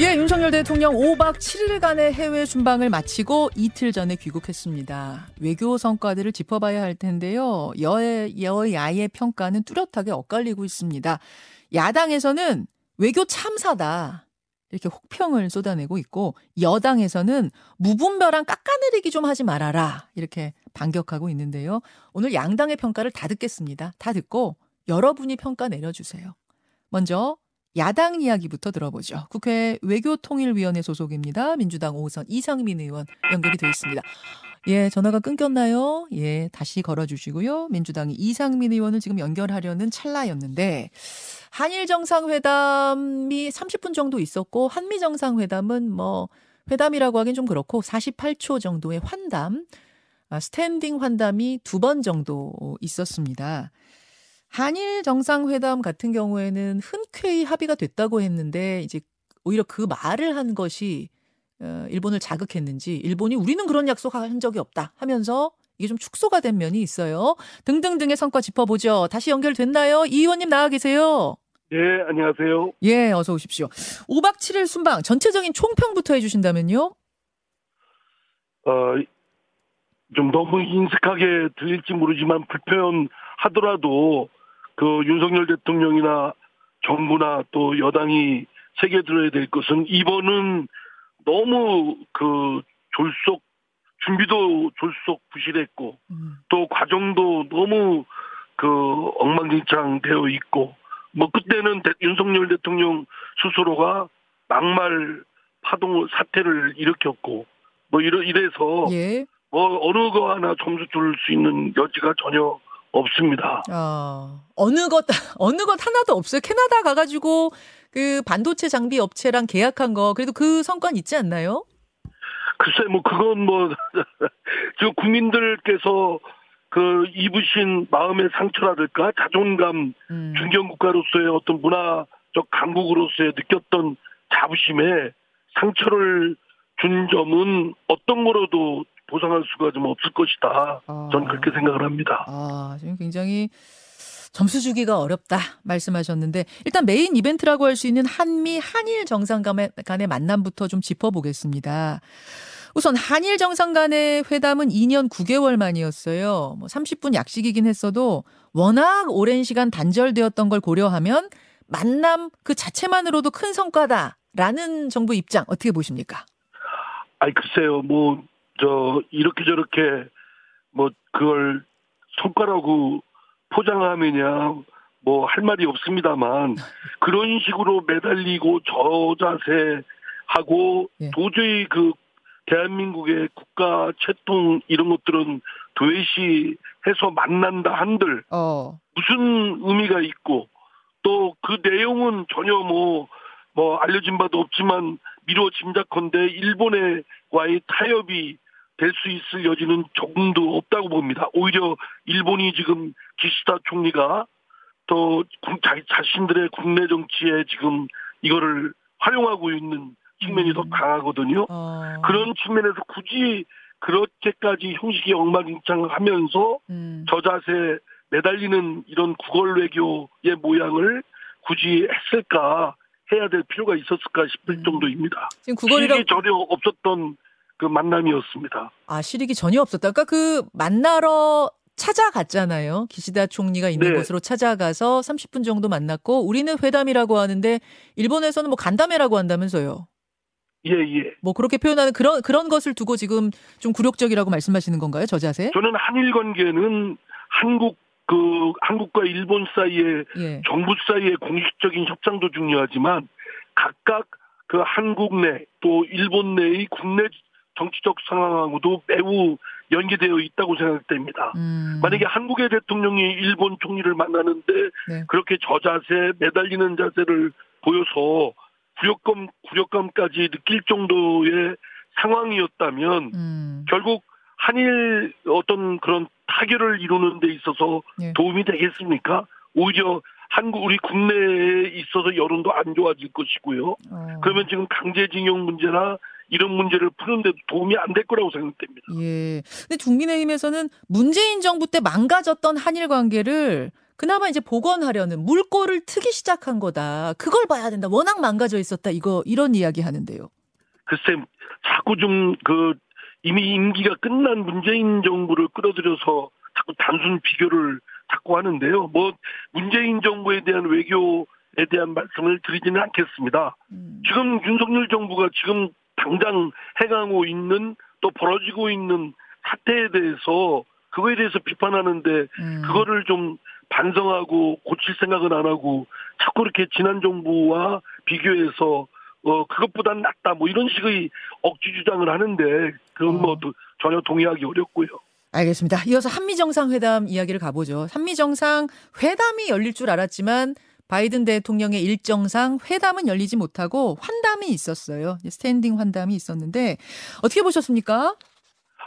예, 윤석열 대통령 5박 7일간의 해외 순방을 마치고 이틀 전에 귀국했습니다. 외교 성과들을 짚어봐야 할 텐데요. 여, 여야의 평가는 뚜렷하게 엇갈리고 있습니다. 야당에서는 외교 참사다. 이렇게 혹평을 쏟아내고 있고 여당에서는 무분별한 깎아내리기 좀 하지 말아라. 이렇게 반격하고 있는데요. 오늘 양당의 평가를 다 듣겠습니다. 다 듣고 여러분이 평가 내려주세요. 먼저 야당 이야기부터 들어보죠. 국회 외교통일위원회 소속입니다. 민주당 5선 이상민 의원 연결이 되어 있습니다. 예, 전화가 끊겼나요? 예, 다시 걸어주시고요. 민주당이 이상민 의원을 지금 연결하려는 찰나였는데, 한일 정상회담이 30분 정도 있었고, 한미 정상회담은 뭐, 회담이라고 하긴 좀 그렇고, 48초 정도의 환담, 아, 스탠딩 환담이 두 번 정도 있었습니다. 한일 정상회담 같은 경우에는 흔쾌히 합의가 됐다고 했는데 이제 오히려 그 말을 한 것이 어, 일본을 자극했는지 일본이 우리는 그런 약속한 적이 없다 하면서 이게 좀 축소가 된 면이 있어요. 등등등의 성과 짚어보죠. 다시 연결됐나요? 이 의원님 나와 계세요. 네, 안녕하세요. 예, 어서 오십시오. 5박 7일 순방 전체적인 총평부터 해주신다면요? 어, 좀 너무 인색하게 들릴지 모르지만 불편하더라도 그 윤석열 대통령이나 정부나 또 여당이 새겨들어야 될 것은 이번은 너무 그 졸속 준비도 졸속 부실했고 음. 또 과정도 너무 그 엉망진창 되어 있고 뭐 그때는 대, 윤석열 대통령 스스로가 막말 파동 사태를 일으켰고 뭐 이러 이래서 예. 뭐 어느 거 하나 점수 줄 수 있는 여지가 전혀 없습니다. 아, 어느 것, 어느 것 하나도 없어요. 캐나다 가가지고 그 반도체 장비 업체랑 계약한 거, 그래도 그 성과는 있지 않나요? 글쎄, 뭐, 그건 뭐, 저 국민들께서 그 입으신 마음의 상처라든가 자존감, 음. 중견국가로서의 어떤 문화적 강국으로서의 느꼈던 자부심에 상처를 준 점은 어떤 거로도 보상할 수가 좀 없을 것이다. 아. 그렇게 생각을 합니다. 아, 지금 굉장히 점수 주기가 어렵다 말씀하셨는데 일단 메인 이벤트라고 할 수 있는 한미 한일 정상 간의 만남부터 좀 짚어보겠습니다. 우선 한일 정상 간의 회담은 2년 9개월 만이었어요. 뭐 30분 약식이긴 했어도 워낙 오랜 시간 단절되었던 걸 고려하면 만남 그 자체만으로도 큰 성과다라는 정부 입장 어떻게 보십니까? 아이 글쎄요. 뭐 저 이렇게 저렇게 뭐 그걸 성과라고 포장하느냐 뭐 할 말이 없습니다만 그런 식으로 매달리고 저 자세 하고 예. 도저히 그 대한민국의 국가 채통 이런 것들은 도외시해서 만난다 한들 어. 무슨 의미가 있고 또 그 내용은 전혀 뭐뭐 뭐 알려진 바도 없지만 미뤄 짐작컨대 일본과의 타협이 될 수 있을 여지는 조금도 없다고 봅니다. 오히려 일본이 지금 기시다 총리가 또 자기 자신들의 국내 정치에 지금 이거를 활용하고 있는 측면이 음. 더 강하거든요. 어. 그런 측면에서 굳이 그렇게까지 형식이 엉망진창하면서 음. 저자세 매달리는 이런 구걸 외교의 모양을 굳이 했을까 해야 될 필요가 있었을까 싶을 음. 정도입니다. 지금 구걸이라 전혀 없었던 그 만남이었습니다. 아 실익이 전혀 없었다. 그러니까 그 만나러 찾아갔잖아요. 기시다 총리가 있는 네. 곳으로 찾아가서 30분 정도 만났고 우리는 회담이라고 하는데 일본에서는 뭐 간담회라고 한다면서요. 예, 예. 뭐 그렇게 표현하는 그런 그런 것을 두고 지금 좀 굴욕적이라고 말씀하시는 건가요? 저 자세? 저는 한일 관계는 한국 그 한국과 일본 사이의 예. 정부 사이의 공식적인 협상도 중요하지만 각각 그 한국 내 또 일본 내의 국내 정치적 상황하고도 매우 연계되어 있다고 생각됩니다. 음. 만약에 한국의 대통령이 일본 총리를 만나는데 네. 그렇게 저자세 매달리는 자세를 보여서 굴욕감 굴욕감까지 느낄 정도의 상황이었다면 음. 결국 한일 어떤 그런 타결을 이루는 데 있어서 네. 도움이 되겠습니까? 오히려 한국 우리 국내에 있어서 여론도 안 좋아질 것이고요. 어. 그러면 지금 강제징용 문제나 이런 문제를 푸는데도 도움이 안 될 거라고 생각됩니다. 예. 근데 국민의힘에서는 문재인 정부 때 망가졌던 한일 관계를 그나마 이제 복원하려는 물꼬를 트기 시작한 거다. 그걸 봐야 된다. 워낙 망가져 있었다. 이거 이런 이야기 하는데요. 글쎄 자꾸 좀 그 이미 임기가 끝난 문재인 정부를 끌어들여서 자꾸 단순 비교를 자꾸 하는데요. 뭐 문재인 정부에 대한 외교에 대한 말씀을 드리지는 않겠습니다. 음. 지금 윤석열 정부가 지금 당장 해가고 있는 또 벌어지고 있는 사태에 대해서 그거에 대해서 비판하는데 음. 그거를 좀 반성하고 고칠 생각은 안 하고 자꾸 이렇게 지난 정부와 비교해서 어 그것보단 낫다 뭐 이런 식의 억지 주장을 하는데 그건 뭐 어. 뭐 전혀 동의하기 어렵고요. 알겠습니다. 이어서 한미 정상회담 이야기를 가보죠. 한미 정상 회담이 열릴 줄 알았지만 바이든 대통령의 일정상 회담은 열리지 못하고 환담이 있었어요. 스탠딩 환담이 있었는데 어떻게 보셨습니까?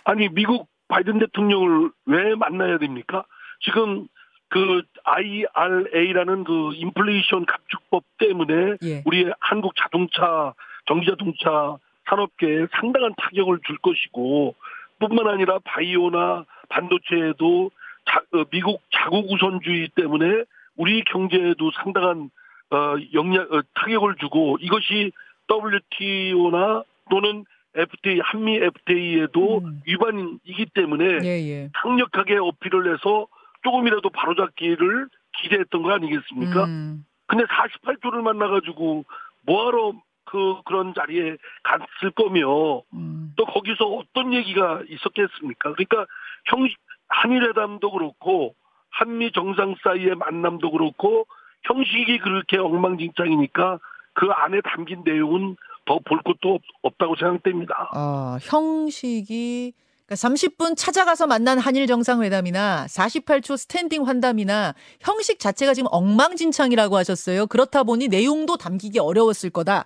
아니 미국 바이든 대통령을 왜 만나야 됩니까? 지금 그 IRA라는 그 인플레이션 감축법 때문에 예. 우리 한국 자동차, 전기자동차 산업계에 상당한 타격을 줄 것이고 뿐만 아니라 바이오나 반도체에도 자, 어, 미국 자국 우선주의 때문에 우리 경제에도 상당한 어, 영향 어, 타격을 주고 이것이 WTO나 또는 FTA 한미 FTA에도 음. 위반이기 때문에 예, 예. 강력하게 어필을 해서 조금이라도 바로잡기를 기대했던 거 아니겠습니까? 음. 근데 48조를 만나가지고 뭐하러 그 그런 자리에 갔을 거며 음. 또 거기서 어떤 얘기가 있었겠습니까? 그러니까 형 한일회담도 그렇고 한미 정상 사이의 만남도 그렇고 형식이 그렇게 엉망진창이니까 그 안에 담긴 내용은 더 볼 것도 없 다고 생각됩니다. 어, 형식이 그러니까 30분 찾아가서 만난 한일 정상회담이나 48초 스탠딩 환담이나 형식 자체가 지금 엉망진창이라고 하셨어요. 그렇다 보니 내용도 담기기 어려웠을 거다.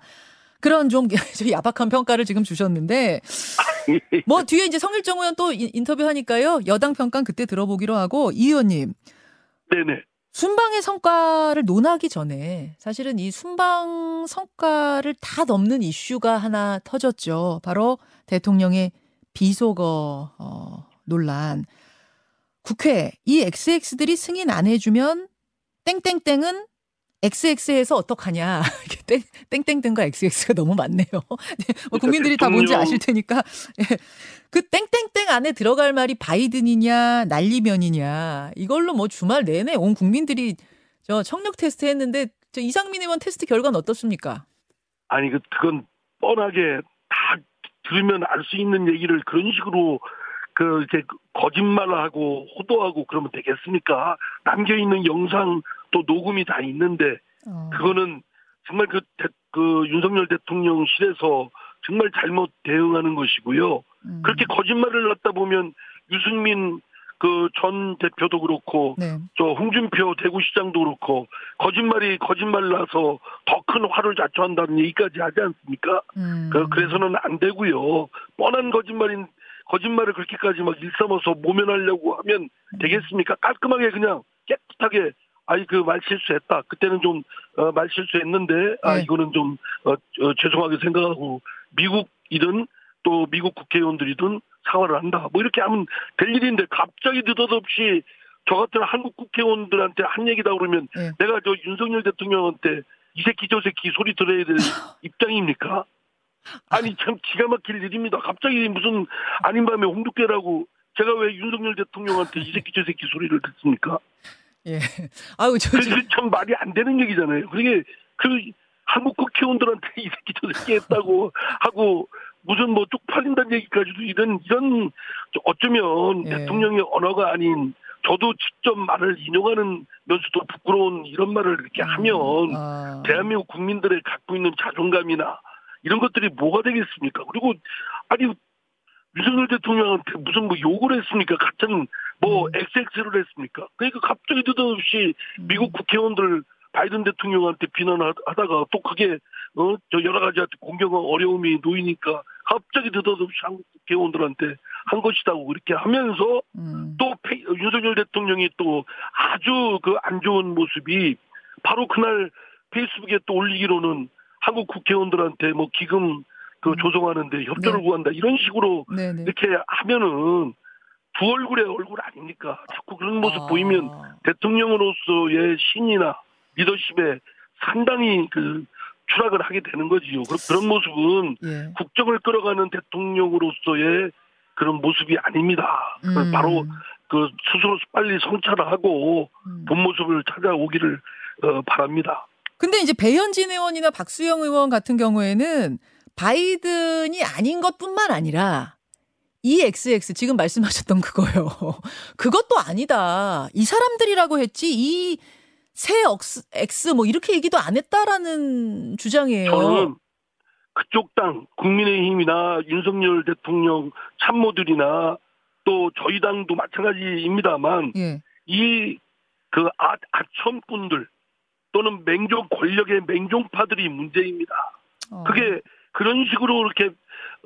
그런 좀 야박한 평가를 지금 주셨는데 뭐 뒤에 이제 성일종 의원 또 인터뷰 하니까요. 여당 평가 그때 들어보기로 하고 이 의원님. 네네. 순방의 성과를 논하기 전에 사실은 이 순방 성과를 다 넘는 이슈가 하나 터졌죠. 바로 대통령의 비속어 어, 논란. 국회 이 XX들이 승인 안 해주면 땡땡땡은 XX에서 어떡하냐. 땡, 땡땡땡과 XX가 너무 많네요. 네, 뭐 국민들이 다 뭔지 아실 테니까. 예. 그 땡땡땡 안에 들어갈 말이 바이든이냐, 난리면이냐. 이걸로 뭐 주말 내내 온 국민들이 저 청력 테스트 했는데 저 이상민 의원 테스트 결과는 어떻습니까? 아니, 그, 그건 뻔하게 다 들으면 알 수 있는 얘기를 그런 식으로 그 이제 거짓말하고 호도하고 그러면 되겠습니까? 남겨 있는 영상 또 녹음이 다 있는데 어. 그거는 정말 그, 그 윤석열 대통령실에서 정말 잘못 대응하는 것이고요. 음. 그렇게 거짓말을 넣다 보면 유승민 그 전 대표도 그렇고 네. 저 홍준표 대구시장도 그렇고 거짓말이 거짓말 나서 더 큰 화를 자초한다는 얘기까지 하지 않습니까? 음. 그, 그래서는 안 되고요. 뻔한 거짓말인 거짓말을 그렇게까지 막 일삼아서 모면하려고 하면 음. 되겠습니까? 깔끔하게 그냥 깨끗하게 아이 그말 실수했다. 그때는 좀 어, 말 실수했는데 아 네. 이거는 좀 어, 어, 죄송하게 생각하고 미국이든 또 미국 국회의원들이든 사과를 한다. 뭐 이렇게 하면 될 일인데 갑자기 느닷없이 저 같은 한국 국회의원들한테 한 얘기다 그러면 네. 내가 저 윤석열 대통령한테 이 새끼 저 새끼 소리 들어야 될 입장입니까? 아니 참 기가 막힐 일입니다. 갑자기 무슨 아닌 밤에 홍두깨라고 제가 왜 윤석열 대통령한테 이 새끼 저 새끼 소리를 듣습니까? 예. 아유, 저, 저, 참 말이 안 되는 얘기잖아요. 그게 그 한국 국회의원들한테 이 새끼 저 새끼 했다고 하고 무슨 뭐 쪽팔린다는 얘기까지도 이런 이런 어쩌면 예. 대통령의 언어가 아닌 저도 직접 말을 인용하는 면서도 부끄러운 이런 말을 이렇게 음. 하면 아. 대한민국 국민들의 갖고 있는 자존감이나 이런 것들이 뭐가 되겠습니까? 그리고 아니 윤석열 대통령한테 무슨 뭐 욕을 했습니까? 같은 뭐 음. XX를 했습니까? 그러니까 갑자기 느닷없이 음. 미국 국회의원들 바이든 대통령한테 비난하다가 또 그게 어 저 여러 가지 공경과 어려움이 놓이니까 갑자기 느닷없이 한국 국회의원들한테 한 것이다고 그렇게 하면서 음. 또 페, 윤석열 대통령이 또 아주 그 안 좋은 모습이 바로 그날 페이스북에 또 올리기로는 한국 국회의원들한테 뭐 기금 그 음. 조성하는데 협조를 네. 구한다 이런 식으로 네네. 네. 이렇게 하면은 두 얼굴의 얼굴 아닙니까? 자꾸 그런 모습 아. 보이면 대통령으로서의 신이나 리더십에 상당히 그 추락을 하게 되는 거지요. 그런- 그런 모습은 예. 국정을 끌어가는 대통령으로서의 그런 모습이 아닙니다. 그 음. 바로 그 스스로 빨리 성찰하고 음. 본 모습을 찾아오기를 어, 바랍니다. 근데 이제 배현진 의원이나 박수영 의원 같은 경우에는 바이든이 아닌 것뿐만 아니라 이 XX 지금 말씀하셨던 그거요. 그것도 아니다. 이 사람들이라고 했지 이새 X 뭐 이렇게 얘기도 안 했다라는 주장이에요. 저는 그쪽 당 국민의힘이나 윤석열 대통령 참모들이나 또 저희 당도 마찬가지입니다만 예. 이그 아, 아첨꾼들 또는 맹종 권력의 맹종파들이 문제입니다. 어. 그게 그런 식으로 이렇게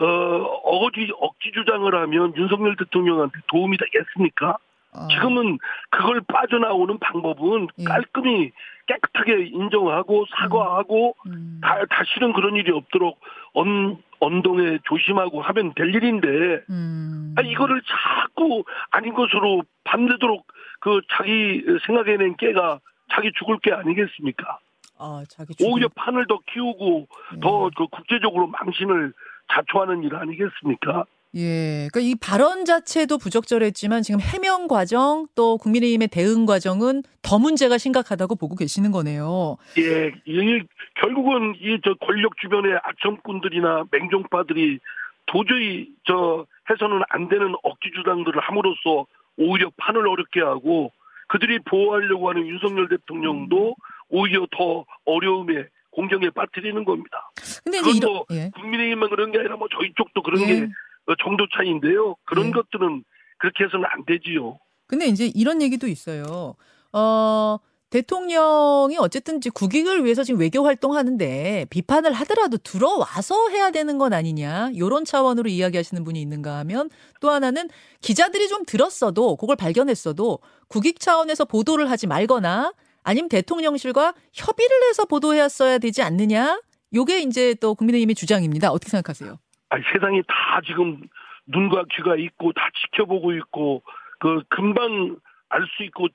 어 어거지 억지 주장을 하면 윤석열 대통령한테 도움이 되겠습니까? 어. 지금은 그걸 빠져나오는 방법은 예. 깔끔히 깨끗하게 인정하고 사과하고 음. 다, 다시는 그런 일이 없도록 언, 언동에 조심하고 하면 될 일인데 음. 아니, 이거를 자꾸 아닌 것으로 밤새도록 그 자기 생각해낸 깨가 자기 죽을 게 아니겠습니까? 아, 자기 죽음. 오히려 판을 더 키우고 예. 더그 국제적으로 망신을 자초하는 일 아니겠습니까? 예. 그러니까 이 발언 자체도 부적절했지만 지금 해명 과정 또 국민의힘의 대응 과정은 더 문제가 심각하다고 보고 계시는 거네요. 예, 이 결국은 이 저 권력 주변의 아첨꾼들이나 맹종파들이 도저히 저 해서는 안 되는 억지 주장들을 함으로써 오히려 판을 어렵게 하고 그들이 보호하려고 하는 윤석열 대통령도 오히려 더 어려움에 공경에 빠뜨리는 겁니다. 근데 이제 그건 이런 뭐 예. 국민의힘만 그런 게 아니라 뭐 저희 쪽도 그런 예. 게 어, 정도 차이인데요. 그런 예. 것들은 그렇게 해서는 안 되지요. 근데 이제 이런 얘기도 있어요. 어, 대통령이 어쨌든 국익을 위해서 지금 외교 활동하는데 비판을 하더라도 들어와서 해야 되는 건 아니냐. 요런 차원으로 이야기하시는 분이 있는가 하면 또 하나는 기자들이 좀 들었어도 그걸 발견했어도 국익 차원에서 보도를 하지 말거나 아니면 대통령실과 협의를 해서 보도했어야 되지 않느냐. 요게 이제 또 국민의힘의 주장입니다. 어떻게 생각하세요? 아니, 세상이 다 지금 눈과 귀가 있고 다 지켜보고 있고 그 금방 알 수 있고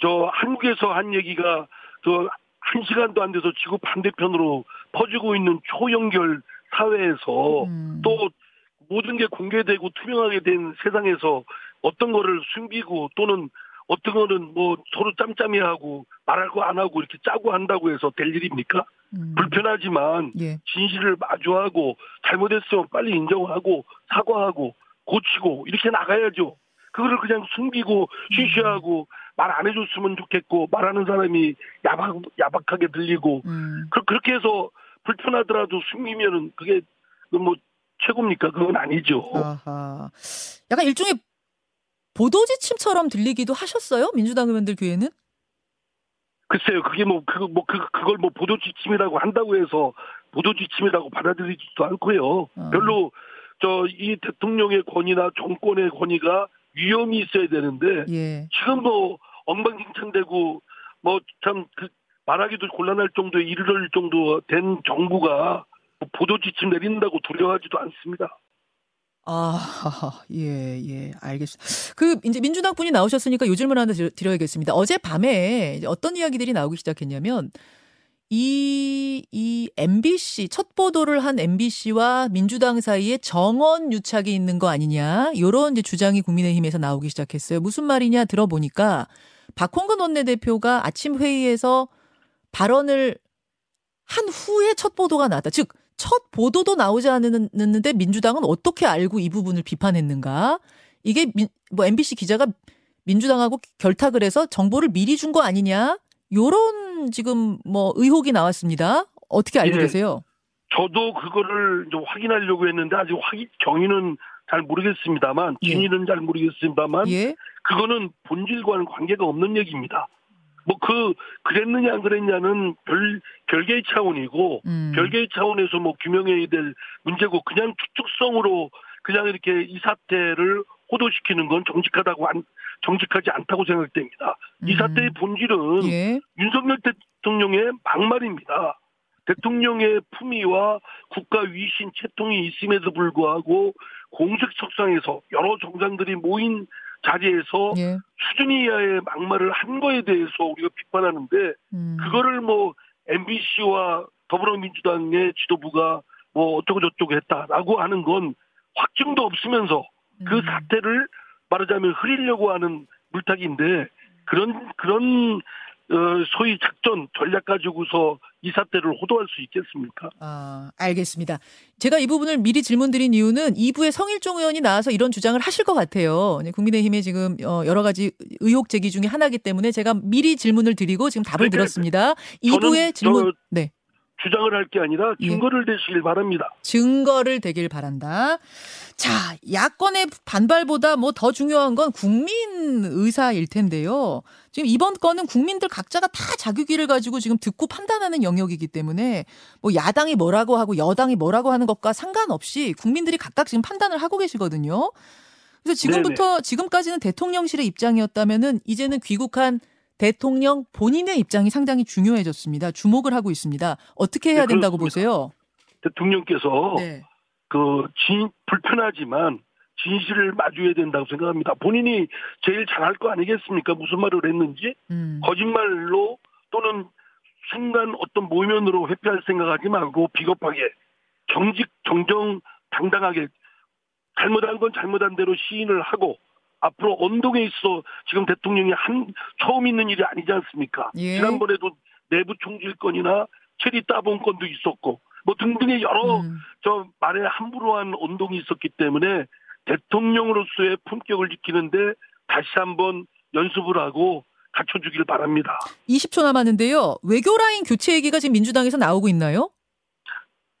저 한국에서 한 얘기가 저 한 시간도 안 돼서 지구 반대편으로 퍼지고 있는 초연결 사회에서 음. 또 모든 게 공개되고 투명하게 된 세상에서 어떤 거를 숨기고 또는 어떤 거는 뭐 서로 짬짬이 하고 말할 거 안 하고 이렇게 짜고 한다고 해서 될 일입니까? 음. 불편하지만 예. 진실을 마주하고 잘못했으면 빨리 인정하고 사과하고 고치고 이렇게 나가야죠. 그거를 그냥 숨기고 쉬쉬하고 말안 해줬으면 좋겠고 말하는 사람이 야박 야박하게 들리고 음. 그, 그렇게 해서 불편하더라도 숨기면은 그게 뭐 최고입니까? 그건 아니죠. 아하. 약간 일종의 보도 지침처럼 들리기도 하셨어요? 민주당 의원들 귀에는? 글쎄요, 그게 뭐, 그, 뭐, 그, 그걸 뭐 보도 지침이라고 한다고 해서 보도 지침이라고 받아들이지도 않고요. 어. 별로, 저, 이 대통령의 권위나 정권의 권위가 위험이 있어야 되는데, 예. 지금 뭐, 엉망진창되고, 뭐, 참, 그, 말하기도 곤란할 정도에 이르를 정도 된 정부가 뭐 보도 지침 내린다고 두려워하지도 않습니다. 아, 예, 예, 알겠습니다. 그, 이제 민주당 분이 나오셨으니까 요 질문 하나 드려- 드려야겠습니다. 어젯밤에 어떤 이야기들이 나오기 시작했냐면, 이, 이 MBC, 첫 보도를 한 MBC와 민주당 사이에 정원 유착이 있는 거 아니냐, 요런 이제 주장이 국민의힘에서 나오기 시작했어요. 무슨 말이냐 들어보니까, 박홍근 원내대표가 아침 회의에서 발언을 한 후에 첫 보도가 나왔다. 즉, 첫 보도도 나오지 않았는데 민주당은 어떻게 알고 이 부분을 비판했는가? 이게 민, 뭐 MBC 기자가 민주당하고 결탁을 해서 정보를 미리 준 거 아니냐? 요런 지금 뭐 의혹이 나왔습니다. 어떻게 알고 예. 계세요? 저도 그거를 좀 확인하려고 했는데 아직 확인 경위는 잘 모르겠습니다만 예. 진위는 잘 모르겠습니다만 예. 그거는 본질과는 관계가 없는 얘기입니다. 뭐 그 그랬느냐 안 그랬냐는 별 별개의 차원이고 음. 별개의 차원에서 뭐 규명해야 될 문제고 그냥 추측성으로 그냥 이렇게 이 사태를 호도시키는 건 정직하다고 안 정직하지 않다고 생각됩니다. 이 음. 사태의 본질은 예. 윤석열 대통령의 막말입니다. 대통령의 품위와 국가 위신 채통이 있음에도 불구하고 공식 석상에서 여러 정상들이 모인 자리에서 예. 수준 이하의 막말을 한 거에 대해서 우리가 비판하는데 음. 그거를 뭐 MBC와 더불어민주당의 지도부가 뭐 어쩌고 저쩌고 했다라고 하는 건 확증도 없으면서 그 음. 사태를 말하자면 흐리려고 하는 물타기인데 그런 그런 어, 소위 작전 전략 가지고서 이 사태를 호도할 수 있겠습니까? 아, 알겠습니다. 제가 이 부분을 미리 질문드린 이유는 2부에 성일종 의원이 나와서 이런 주장을 하실 것 같아요. 국민의힘의 지금 어, 여러 가지 의혹 제기 중에 하나이기 때문에 제가 미리 질문을 드리고 지금 답을 네, 들었습니다. 2부의 질문. 네. 주장을 할 게 아니라 예. 증거를 예. 대시길 바랍니다. 증거를 대길 바란다. 자, 야권의 반발보다 뭐 더 중요한 건 국민 의사일 텐데요. 지금 이번 건은 국민들 각자가 다 자기귀를 가지고 지금 듣고 판단하는 영역이기 때문에 뭐 야당이 뭐라고 하고 여당이 뭐라고 하는 것과 상관없이 국민들이 각각 지금 판단을 하고 계시거든요. 그래서 지금부터 네네. 지금까지는 대통령실의 입장이었다면은 이제는 귀국한 대통령 본인의 입장이 상당히 중요해졌습니다. 주목을 하고 있습니다. 어떻게 해야 네, 된다고 보세요? 대통령께서 네. 그 진, 불편하지만 진실을 마주해야 된다고 생각합니다. 본인이 제일 잘할 거 아니겠습니까? 무슨 말을 했는지 음. 거짓말로 또는 순간 어떤 모면으로 회피할 생각하지 말고 비겁하게 정직 정정 당당하게 잘못한 건 잘못한 대로 시인을 하고 앞으로 언동에 있어 지금 대통령이 한 처음 있는 일이 아니지 않습니까? 예. 지난번에도 내부 총질 건이나 체리 따봉 건도 있었고 뭐 등등의 여러 음. 저 말에 함부로 한 언동이 있었기 때문에 대통령으로서의 품격을 지키는데 다시 한번 연습을 하고 갖춰주길 바랍니다. 20초 남았는데요. 외교 라인 교체 얘기가 지금 민주당에서 나오고 있나요?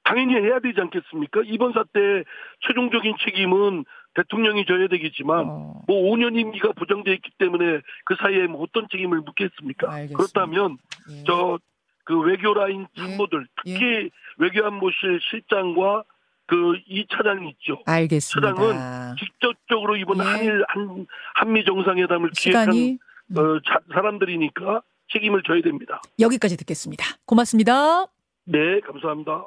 당연히 해야 되지 않겠습니까? 이번 사태 최종적인 책임은 대통령이 져야 되겠지만 어. 뭐 5년 임기가 보장되어 있기 때문에 그 사이에 뭐 어떤 책임을 묻겠습니까? 알겠습니다. 그렇다면 예. 저그 외교 라인 예. 참모들 예. 특히 예. 외교안보실 실장과 그이 차장이 있죠. 알겠습니다. 차장은 직접적으로 이번 예. 한일 한 한미 정상회담을 기획한 어, 자, 사람들이니까 책임을 져야 됩니다. 여기까지 듣겠습니다. 고맙습니다. 네, 감사합니다.